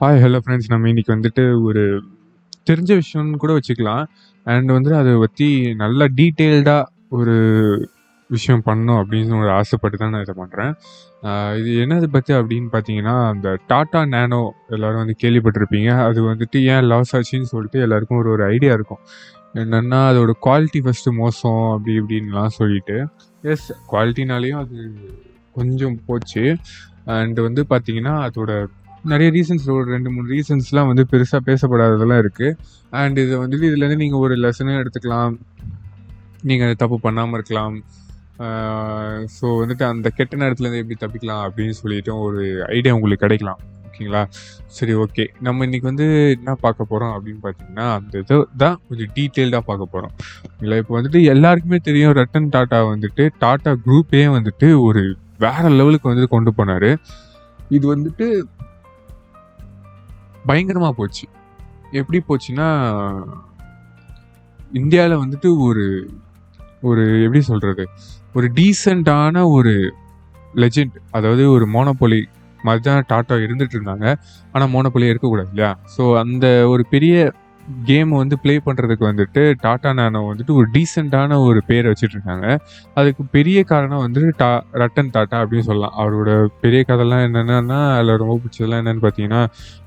Hi hello friends நம்ம இன்னைக்கு வந்துட்டு ஒரு தெரிஞ்ச விஷயம்னு கூட வச்சுக்கலாம். அண்ட் வந்து அதை பற்றி நல்லா டீட்டெயில்டாக ஒரு விஷயம் பண்ணணும் அப்படின்னு ஒரு ஆசைப்பட்டு தான் நான் இதை பண்ணுறேன் இது என்னது பற்றி அப்படின்னு பார்த்தீங்கன்னா அந்த டாட்டா நேனோ எல்லாரும் வந்து கேள்விப்பட்டிருப்பீங்க. அது வந்துட்டு ஏன் லாஸ் ஆச்சுன்னு சொல்லிட்டு எல்லாருக்கும் ஒரு ஒரு ஐடியா இருக்கும். என்னென்னா அதோட குவாலிட்டி ஃபஸ்ட்டு மோசம் அப்படி இப்படின்லாம் சொல்லிட்டு. எஸ் குவாலிட்டினாலேயும் அது கொஞ்சம் போச்சு. அண்ட் வந்து பார்த்தீங்கன்னா அதோட நிறைய ரீசன்ஸ் ஒரு ரெண்டு மூணு ரீசன்ஸ்லாம் வந்து பெருசாக பேசப்படாததெல்லாம் இருக்குது அண்ட் இதை வந்துட்டு இதுலேருந்து நீங்கள் ஒரு லெசனும் எடுத்துக்கலாம். நீங்கள் தப்பு பண்ணாமல் இருக்கலாம். ஸோ வந்துட்டு அந்த கெட்ட நேரத்துலேருந்து எப்படி தப்பிக்கலாம் அப்படின்னு சொல்லிட்டு ஒரு ஐடியா உங்களுக்கு கிடைக்கலாம். ஓகேங்களா சரி ஓகே நம்ம இன்னைக்கு வந்து என்ன பார்க்க போகிறோம் அப்படின்னு பார்த்தீங்கன்னா அந்த இதை தான் கொஞ்சம் டீட்டெயில்டாக பார்க்க போகிறோம் இல்லை இப்போ வந்துட்டு எல்லாருக்குமே தெரியும் ரத்தன் டாட்டா வந்துட்டு டாட்டா குரூப்பே வந்துட்டு ஒரு வேற லெவலுக்கு வந்துட்டு கொண்டு போனார். இது வந்துட்டு பயங்கரமாக போச்சு. எப்படி போச்சுன்னா இந்தியாவில் வந்துட்டு ஒரு ஒரு எப்படி சொல்கிறது ஒரு டீசெண்டான ஒரு லெஜெண்ட் அதாவது ஒரு மோனோபொலி மாதிரி தான் டாட்டா இருந்துட்டு இருந்தாங்க. ஆனால் மோனோபொலி இருக்கக்கூடாது இல்லையா? ஸோ அந்த ஒரு பெரிய கேம் வந்து ப்ளே பண்ணுறதுக்கு வந்துட்டு டாட்டா நானோ வந்துட்டு ஒரு டீசெண்டான ஒரு பேரை வச்சுட்ருக்காங்க. அதுக்கு பெரிய காரணம் வந்துட்டு டா ரட்டன் டாட்டா அப்படின்னு சொல்லலாம். அவரோட பெரிய கதைலாம் என்னென்னா அதில் ரொம்ப பிடிச்சதெல்லாம் என்னென்னு பார்த்தீங்கன்னா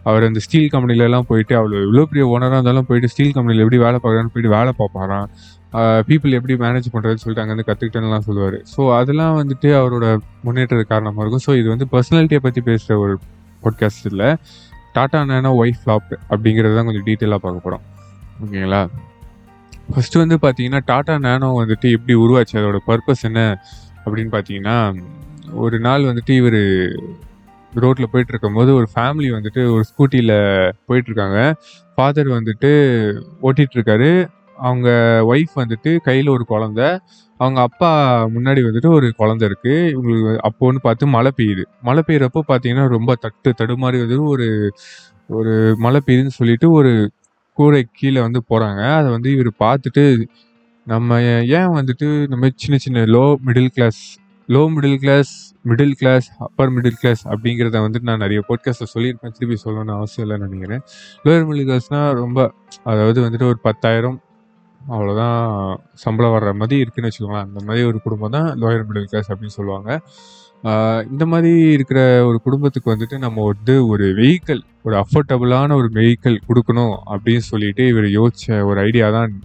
அவர் அந்த ஸ்டீல் கம்பெனிலலாம் போயிட்டு அவ்வளோ எவ்வளோ பெரிய ஓனராக இருந்தாலும் போயிட்டு ஸ்டீல் கம்பெனியில் எப்படி வேலை பார்க்குறான்னு போயிட்டு வேலை பார்ப்பாராம். பீப்புள் எப்படி மேனேஜ் பண்ணுறதுன்னு சொல்லிட்டு அங்கேருந்து கற்றுக்கிட்டேன்லாம் சொல்லுவார். ஸோ அதெல்லாம் வந்துட்டு அவரோட முன்னேற்றத்துக்கு காரணமாக இருக்கும். ஸோ இது வந்து பர்சனாலிட்டியை பற்றி பேசுகிற ஒரு பாட்காஸ்ட் இல்லை. டாட்டா நேனோ ஒய்ஃப் ஃப்ளாப் அப்படிங்கிறது தான் கொஞ்சம் டீட்டெயிலாக பார்க்க போகிறோம் ஓகேங்களா? ஃபஸ்ட்டு வந்து பார்த்தீங்கன்னா டாட்டா நேனோ வந்துட்டு எப்படி உருவாச்சு அதோட பர்பஸ் என்ன அப்படின்னு பார்த்தீங்கன்னா ஒரு நாள் வந்துட்டு இவர் ரோட்டில் போயிட்டு இருக்கும்போது ஒரு ஃபேமிலி வந்துட்டு ஒரு ஸ்கூட்டியில் போயிட்டுருக்காங்க ஃபாதர் வந்துட்டு ஓட்டிகிட்ருக்காரு அவங்க ஒய்ஃப் வந்துட்டு கையில் ஒரு குழந்த. அவங்க அப்பா முன்னாடி வந்துட்டு ஒரு குழந்த இருக்குது இவங்களுக்கு அப்போன்னு பார்த்து மழை பெய்யுது. மழை பெய்யுறப்போ பார்த்தீங்கன்னா ரொம்ப தட்டு தடுமாறி வந்துட்டு ஒரு ஒரு மழை பெய்யுதுன்னு சொல்லிட்டு ஒரு கூரை கீழே வந்து போகிறாங்க அதை வந்து இவர் பார்த்துட்டு நம்ம ஏன் வந்துட்டு நம்ம சின்ன சின்ன low middle class low middle class middle class upper middle class அப்படிங்கிறத வந்துட்டு நான் நிறைய போட்காஸ்ட்டில் சொல்லியிருப்பேன். திருப்பி சொல்லணும்னு அவசியம் இல்லைன்னு நினைக்கிறேன். லோயர் மிடில் கிளாஸ்னால் ரொம்ப அதாவது வந்துட்டு ஒரு பத்தாயிரம் அவ்வளோதான் சம்பளம் வர்ற மாதிரி இருக்குன்னு வச்சுக்கோங்களேன். அந்த மாதிரி ஒரு குடும்பம் தான் லோயர் மிடில் கிளாஸ் அப்படின்னு சொல்லுவாங்க. இந்த மாதிரி இருக்கிற ஒரு குடும்பத்துக்கு வந்துட்டு நம்ம வந்து ஒரு வெஹிக்கிள் ஒரு அஃபோர்டபுளான ஒரு வெஹிக்கிள் கொடுக்கணும் அப்படின்னு சொல்லிட்டு இவர் யோசிச்ச ஒரு ஐடியா தான்